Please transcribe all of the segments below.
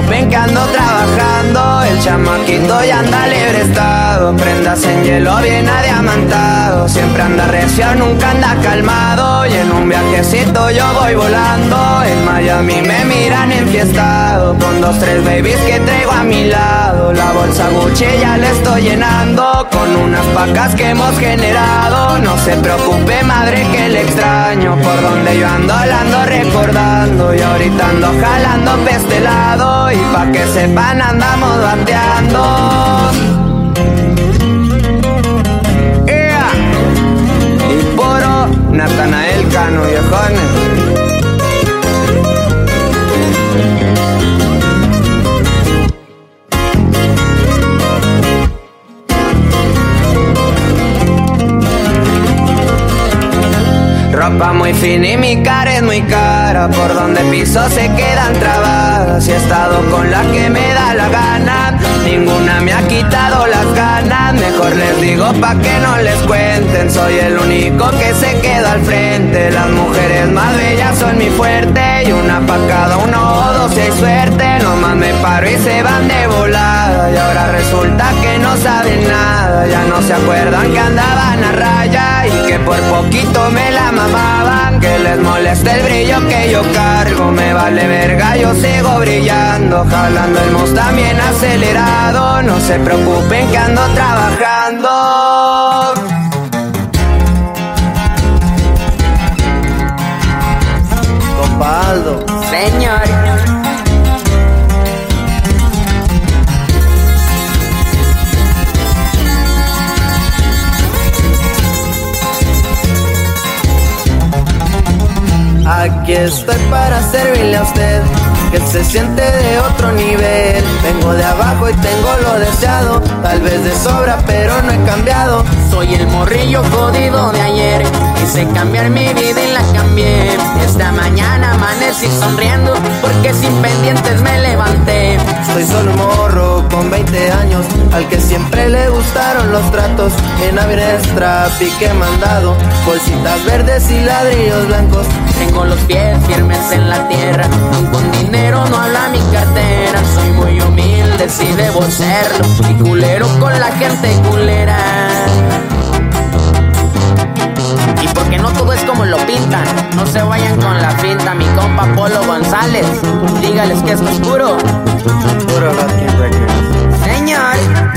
que ando trabajando, el chamaquito ya anda libre estado. Prendas en hielo bien adiamantado, siempre anda recio, nunca anda calmado. Y en un viajecito yo voy volando, en Miami me miran enfiestado, con dos, tres babies que traigo a mi lado. La bolsa Gucci ya le estoy llenando, con unas pacas que hemos generado. No se preocupe, madre, que le extraño. Por donde yo ando, la ando recordando. Y ahorita ando jalando este lado. Y pa' que sepan, andamos bateando. Natanael Cano, viejones. Y mi cara es muy cara. Por donde piso se quedan trabadas. Y he estado con la que me da la gana. Ninguna me ha quitado las ganas. Mejor les digo pa' que no les cuenten. Soy el único que se queda al frente. Las mujeres más bellas son mi fuerte. Y una pa' cada uno o dos hay suerte. Nomás me paro y se van de volada. Y ahora resulta que no saben nada. Ya no se acuerdan que andaban a raya. Y que por poquito me la mamaban. Que les moleste el brillo que yo cargo. Me vale verga, yo sigo brillando. Jalando el mos también acelerado. No se preocupen que ando trabajando. Compaldo. Señor. Aquí estoy para servirle a usted, que se siente de otro nivel. Vengo de abajo y tengo lo deseado, tal vez de sobra, pero no he cambiado. Soy el morrillo jodido de ayer. Quise cambiar mi vida y la cambié. Esta mañana amanecí sonriendo porque sin pendientes me levanté. Soy solo morro con 20 años, al que siempre le gustaron los tratos. En aviones pique mandado, bolsitas verdes y ladrillos blancos. Tengo los pies firmes en la tierra. Con dinero no habla mi cartera. Soy muy humilde, sí debo serlo. Y culero con la gente culera. Y porque no todo es como lo pintan. No se vayan con la finta, mi compa Polo González. Dígales que es oscuro. Puro. Señor.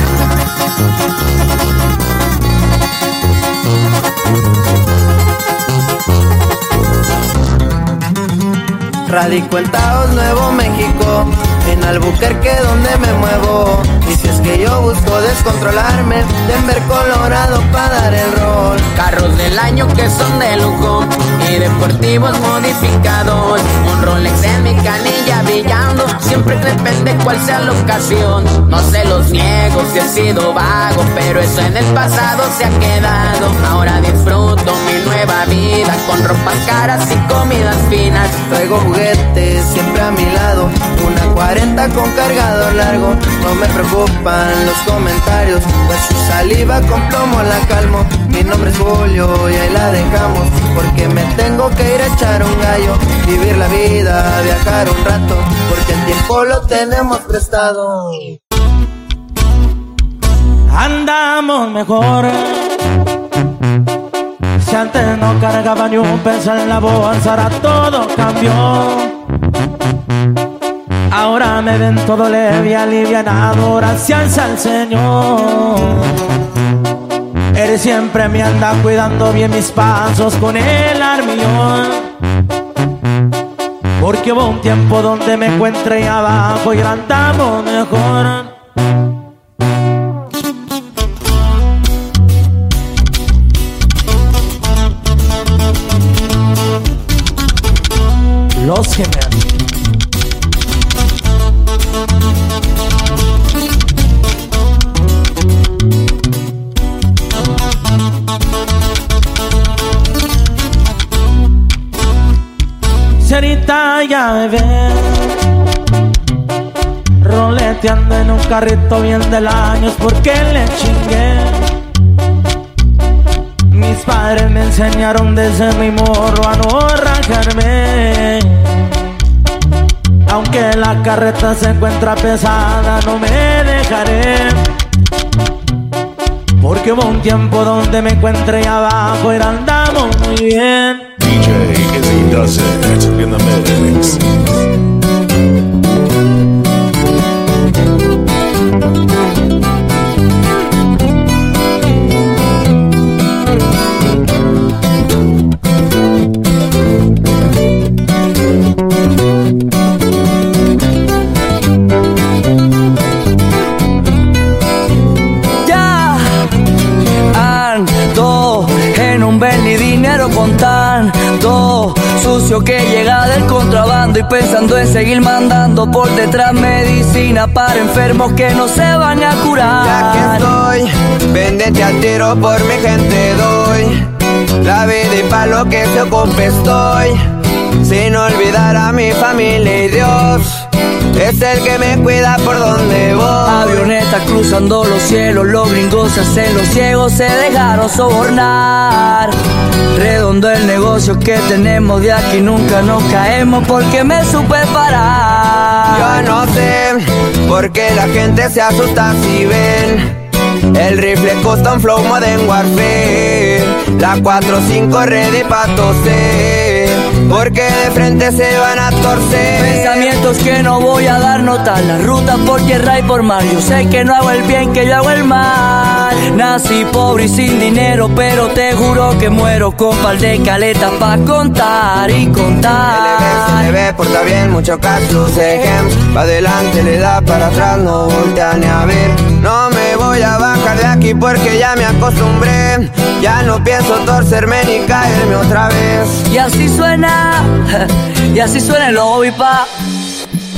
Radico en Taos, Nuevo México, en Albuquerque donde me muevo. Y si es que yo busco descontrolarme, Denver, Colorado para dar el rol. Carros del año que son de lujo y deportivos modificados. Un Rolex en mi canilla brillando, siempre depende cuál sea la ocasión. No se los niego si he sido vago, pero eso en el pasado se ha quedado. Ahora disfruto mi nueva vida con ropas caras y comidas finas. Traigo juguetes siempre a mi lado, una 40 con cargador largo. No me preocupan los comentarios, pues su saliva con plomo la calmo. Mi nombre es Julio y ahí la dejamos, porque me tengo que ir a echar un gallo, vivir la vida, viajar un rato, porque el tiempo lo tenemos prestado. andamos mejor. Si antes no cargaba ni un peso en la bolsa, ahora todo cambió. Ahora me ven todo leve y alivianado, gracias al Señor. Él siempre me anda cuidando bien mis pasos con el armión. Porque hubo un tiempo donde me encuentré abajo y ahora andamos mejor. Los gemelos. Señorita, ya me ve Roleteando en un carrito bien del año es porque le chingué Mi Mis padres me enseñaron desde mi morro a no arrancarme. Aunque la carreta se encuentra pesada, no me dejaré. Porque hubo un tiempo donde me encuentré abajo y andamos muy bien. DJ does it in the mix. Que llega del contrabando y pensando en seguir mandando por detrás medicina para enfermos que no se van a curar. Ya que estoy, vendete al tiro por mi gente doy. La vida y pa' lo que se ocupe estoy. Sin olvidar a mi familia y Dios. Es el que me cuida por donde voy. Avioneta cruzando los cielos, los gringos se hacen los ciegos, se dejaron sobornar. Redondo el negocio que tenemos de aquí, nunca nos caemos porque me supe parar. Yo no sé por qué la gente se asusta si ven. El rifle un Flow Modern Warfare La 4-5 ready pa' toser Porque de frente se van a torcer. Pensamientos que no voy a dar nota. La ruta por tierra y por mar. Yo sé que no hago el bien, que yo hago el mal. Nací pobre y sin dinero Pero te juro que muero con par de caletas Pa' contar y contar. Se le ve, porta bien, mucho caso Ejem, pa' adelante le da para atrás No voltea ni a ver. No voy a bajar de aquí porque ya me acostumbré. Ya no pienso torcerme ni caerme otra vez. Y así suena, y así suena el lobby pa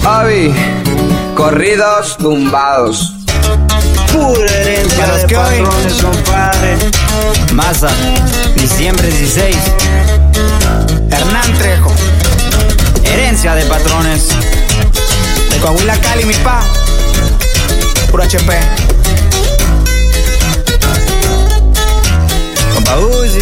Hobby, corridos tumbados. Pura herencia de que patrones, compadre. Masa, diciembre 16 Hernán Trejo Herencia de patrones. De Coahuila Cali, mi pa. Puro HP Uzi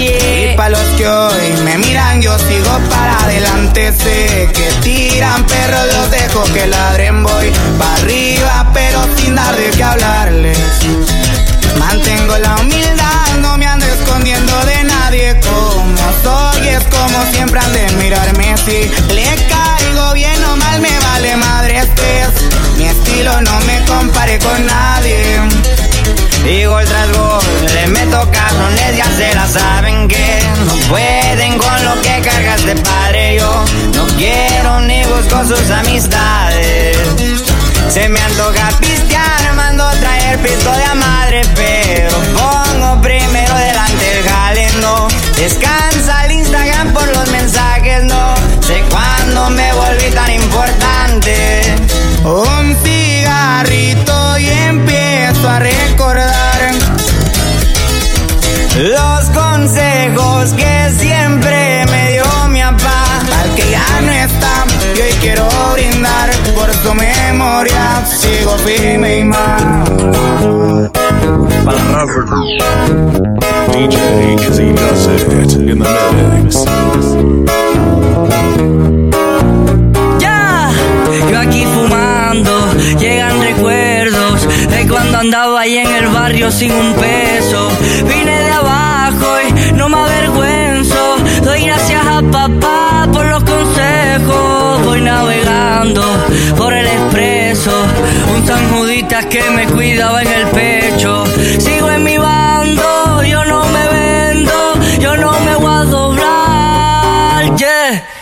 Y pa' los que hoy me miran, yo sigo para adelante. Sé que tiran perros, los dejo que ladren. Voy para arriba, pero sin dar de qué hablarles. Mantengo la humildad, no me ando escondiendo de nadie. Como soy, es como siempre han de mirarme. Si le caigo bien o mal, me vale madre amistades. Se me antoja pistear, mando traer pisto de a madre, pero pongo primero delante el jale, no descansa el Instagram por los mensajes, no sé cuándo me volví tan importante. Un cigarrito y empiezo a recordar los consejos que siempre quiero brindar por su memoria. Sigo firme y más. DJ Izzy does it in the. Ya, yo aquí fumando, llegan recuerdos de cuando andaba ahí en el barrio sin un peso. Voy navegando por el expreso. Un San Juditas que me cuidaba en el pecho. Sigo en mi bando, yo no me vendo, yo no me voy a doblar. Yeah.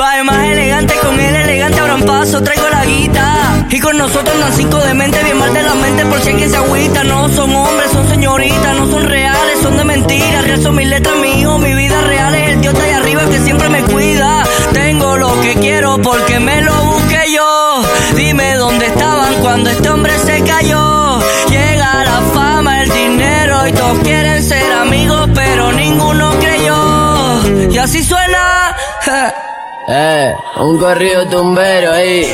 Va más elegante con el elegante, ahora un paso, traigo la guita. Y con nosotros andan cinco de mente, bien mal de la mente, por si alguien se agüita. No son hombres, son señoritas, no son reales, son de mentiras. Real son mis letras, mi mi vida real es el Dios de allá arriba que siempre me cuida. Tengo lo que quiero porque me lo busqué yo. Dime dónde estaban cuando este hombre se cayó. Llega la fama, el dinero y todos quieren ser amigos, pero ninguno creyó. Y así suena. Eh, un corrido tumbero ahí.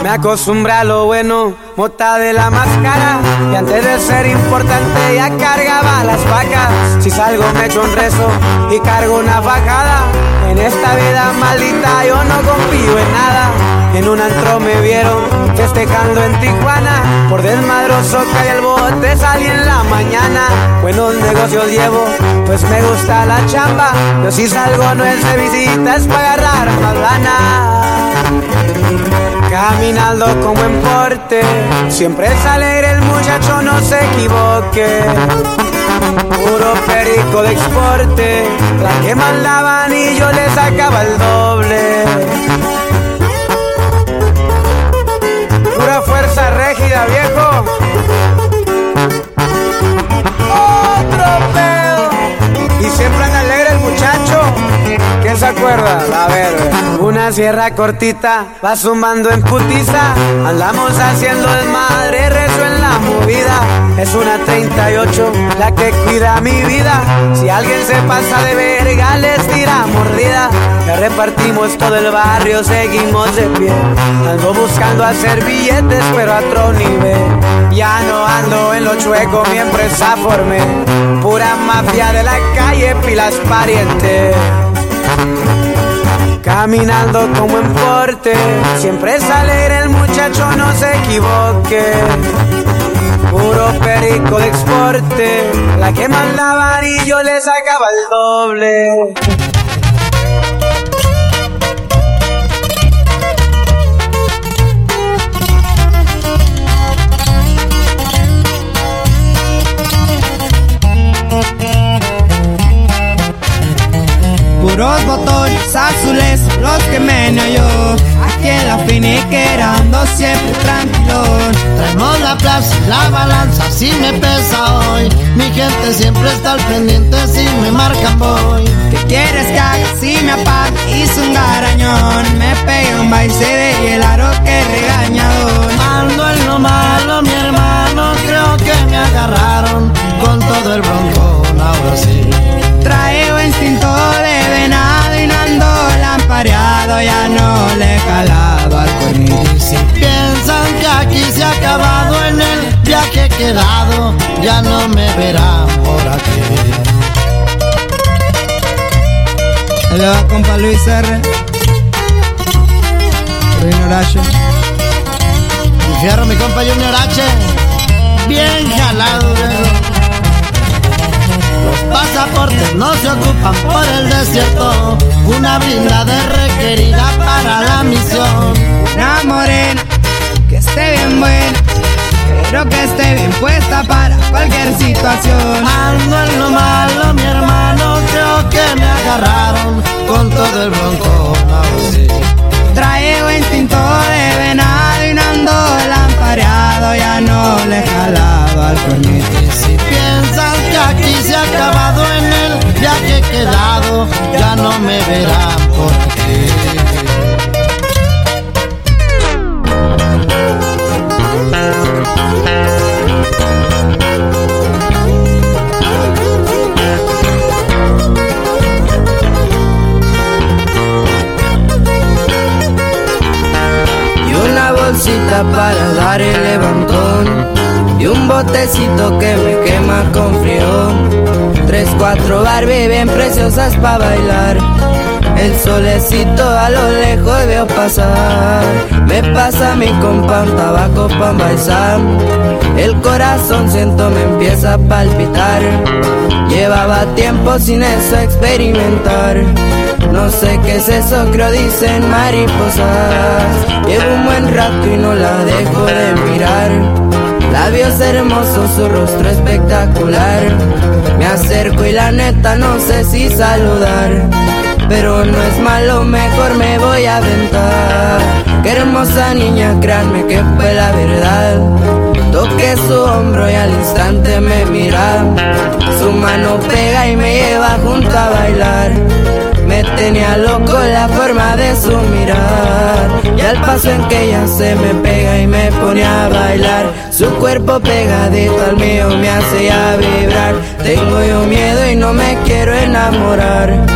Me acostumbré a lo bueno, mota de la máscara. Y antes de ser importante ya cargaba las vacas. Si salgo me echo un rezo y cargo una bajada. En esta vida maldita yo no confío en nada. En un antro me vieron festejando en Tijuana. Por desmadroso cae el bote, salí en la mañana. Buenos negocios llevo, pues me gusta la chamba. Yo si salgo no es de visita, es para agarrar más lana. Caminando como en porte, siempre es alegre el muchacho, no se equivoque. Puro perico de exporte, la que mandaban y yo le sacaba el doble. Fuerza régida, viejo. Otro pedo. Y siempre anda alegre el muchacho. ¿Quién se acuerda? A ver, una sierra cortita va sumando en putiza. Andamos haciendo el madre, rezo en la movida. Es una 38 la que cuida mi vida. Si alguien se pasa de verga, les tira mordida. Ya repartimos todo el barrio, seguimos de pie. Ando buscando hacer billetes, pero a otro nivel. Ya no ando en lo chueco, mi empresa formé. Pura mafia de la calle, pilas parientes. Caminando como en porte, siempre es el muchacho, no se equivoque. Puro perico de exporte, la que mandaban y yo le sacaba el doble. Puros botones azules, los que me yo la finiquera ando siempre tranquilo Traemos la plaza, la balanza, si me pesa hoy. Mi gente siempre está al pendiente, si me marcan voy. ¿Qué quieres que haga si me apaga? Hice un garañón Me pegué un baile de hielaro que regañador. Ando en lo malo, mi hermano, creo que me agarraron Con todo el broncón, ya no me verán por aquí. Hola, compa Luis R. Ruin Horacio. Mi fierro, mi compa Junior H. Bien jalado, viejo. Los pasaportes no se ocupan por el desierto. Una brinda de requerida para la misión. Una morena que esté bien buena, pero que esté bien puesta para cualquier situación. Ando en lo malo, Barbie bien preciosas para bailar. El solecito a lo lejos veo pasar. Me pasa mi compa tabaco pa' embalsar. El corazón siento me empieza a palpitar. Llevaba tiempo sin eso experimentar. No sé qué es eso, creo dicen mariposas. Llevo un buen rato y no la dejo de mirar. Labios hermosos, su rostro espectacular. Me acerco y la neta no sé si saludar. Pero no es malo, mejor me voy a aventar. Qué hermosa niña, créanme que fue la verdad. Toqué su hombro y al instante me mira. Su mano pega y me lleva junto a bailar tenía loco la forma de su mirar. Y al paso en que ella se me pega y me pone a bailar Su cuerpo pegadito al mío me hace hacía vibrar. Tengo yo miedo y no me quiero enamorar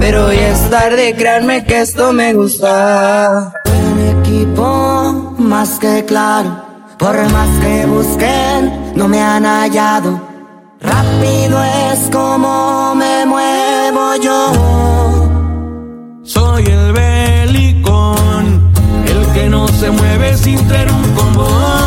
Pero hoy es tarde, créanme que esto me gusta. Un equipo más que claro Por más que busquen, no me han hallado. Rápido es como me muevo yo. Soy el belicón, el que no se mueve sin tener un combo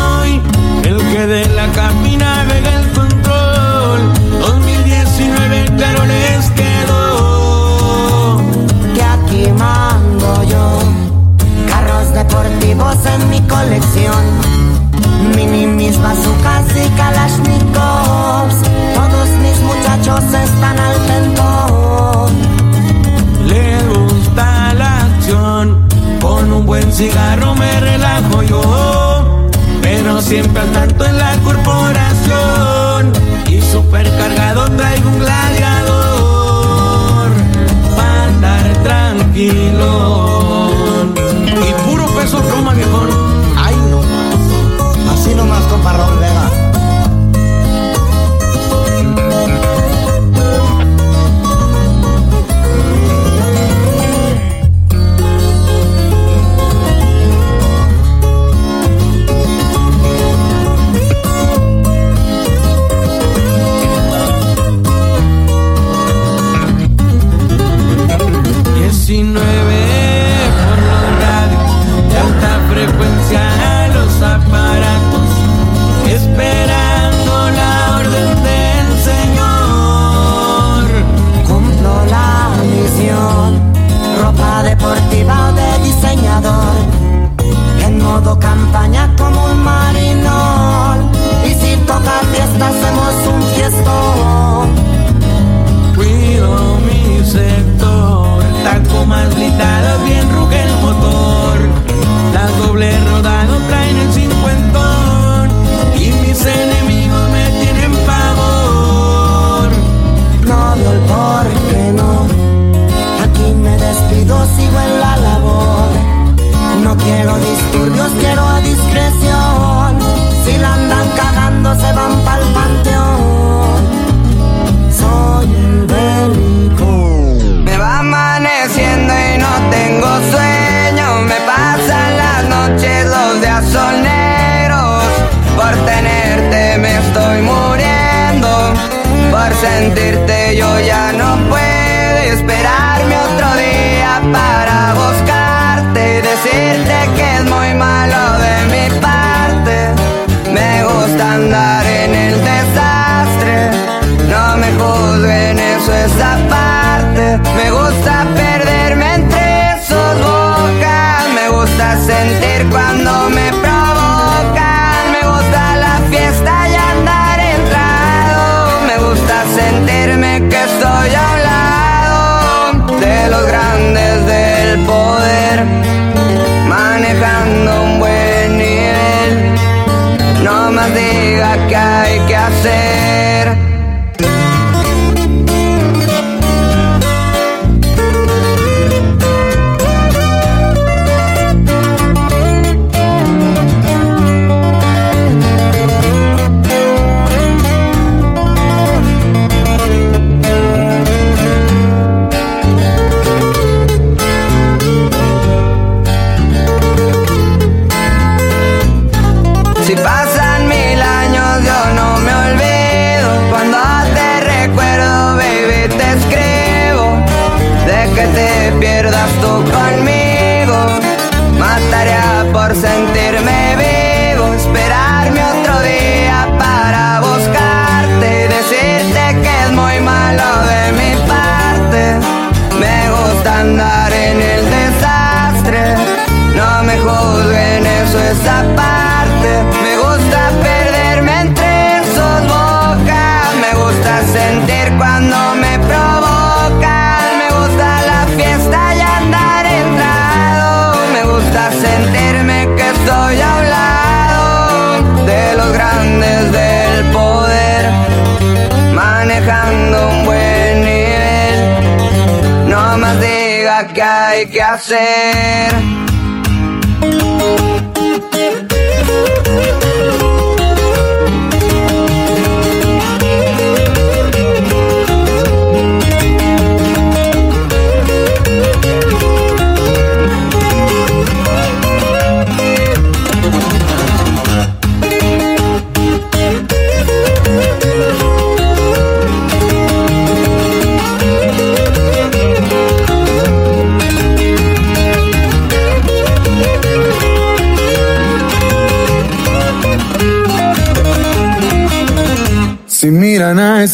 me juzguen, eso es aparte. Me gusta perderme entre sus bocas. Me gusta sentir cuando me provocan. Me gusta la fiesta y andar entrado. Me gusta sentirme que estoy a de los grandes del poder. Manejando un buen nivel. No más diga que hay que hacer.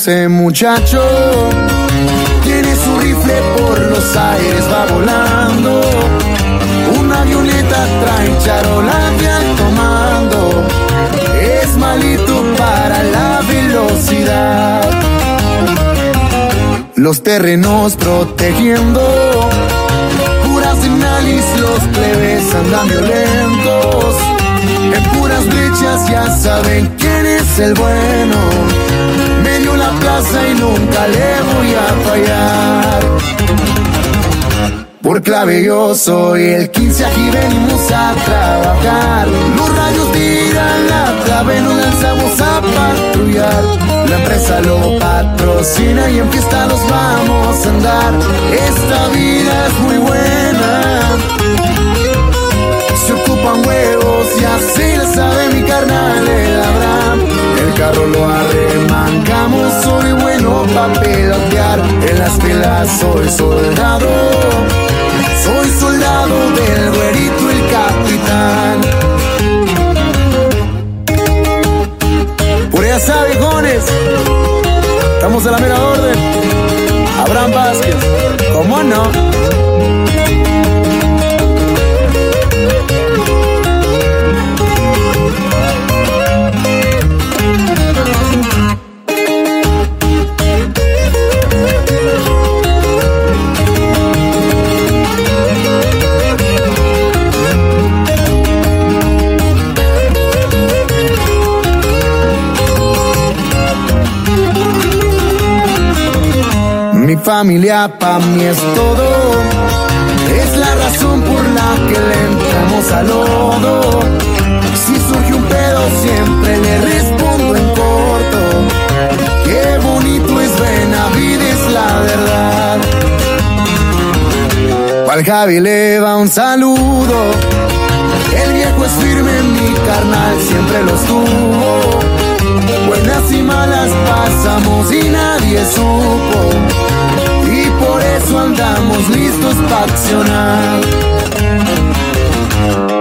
Ese muchacho. Tiene su rifle por los aires, va volando. Una avioneta trae charola de alto mando. Es malito para la velocidad. Los terrenos protegiendo. Puras señales, los plebes andan violentos. En puras brechas ya saben quién es el bueno. Me dio la plaza y nunca le voy a fallar. Por clave yo soy el 15, aquí venimos a trabajar. Los rayos tiran la clave, nos lanzamos a patrullar. La empresa lo patrocina y en fiesta nos vamos a andar. Esta vida es muy buena. Se ocupan huevos y así le sabe mi carnal el Abraham. El carro lo soy bueno para pelotear. En las filas soy soldado. Soy soldado del güerito el capitán. Por viejones. Estamos a la mera orden. Abraham Vázquez. ¿Cómo no? Familia pa' mí es todo. Es la razón por la que le entramos al lodo. Si surge un pedo siempre le respondo en corto. Qué bonito es Benavides, la verdad. Al Javi le va un saludo. El viejo es firme, mi carnal siempre lo estuvo. Buenas y malas pasamos y nadie supo. Andamos listos para accionar.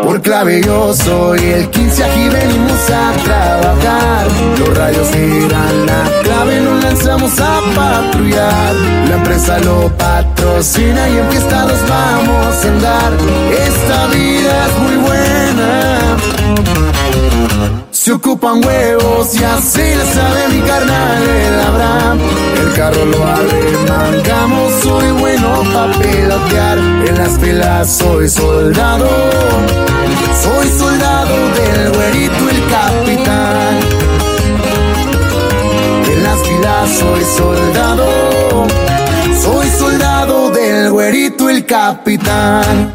Por clave yo soy el 15, aquí venimos a trabajar. Los rayos giran la clave, nos lanzamos a patrullar. La empresa lo patrocina y en fiesta nos vamos a andar. Esta vida es muy buena. Se ocupan huevos y así le sabe mi carnal el Abraham. El carro lo arremancamos, soy bueno pa' pilotear. En las filas soy soldado, soy soldado del güerito el capitán. En las filas soy soldado, soy soldado del güerito el capitán.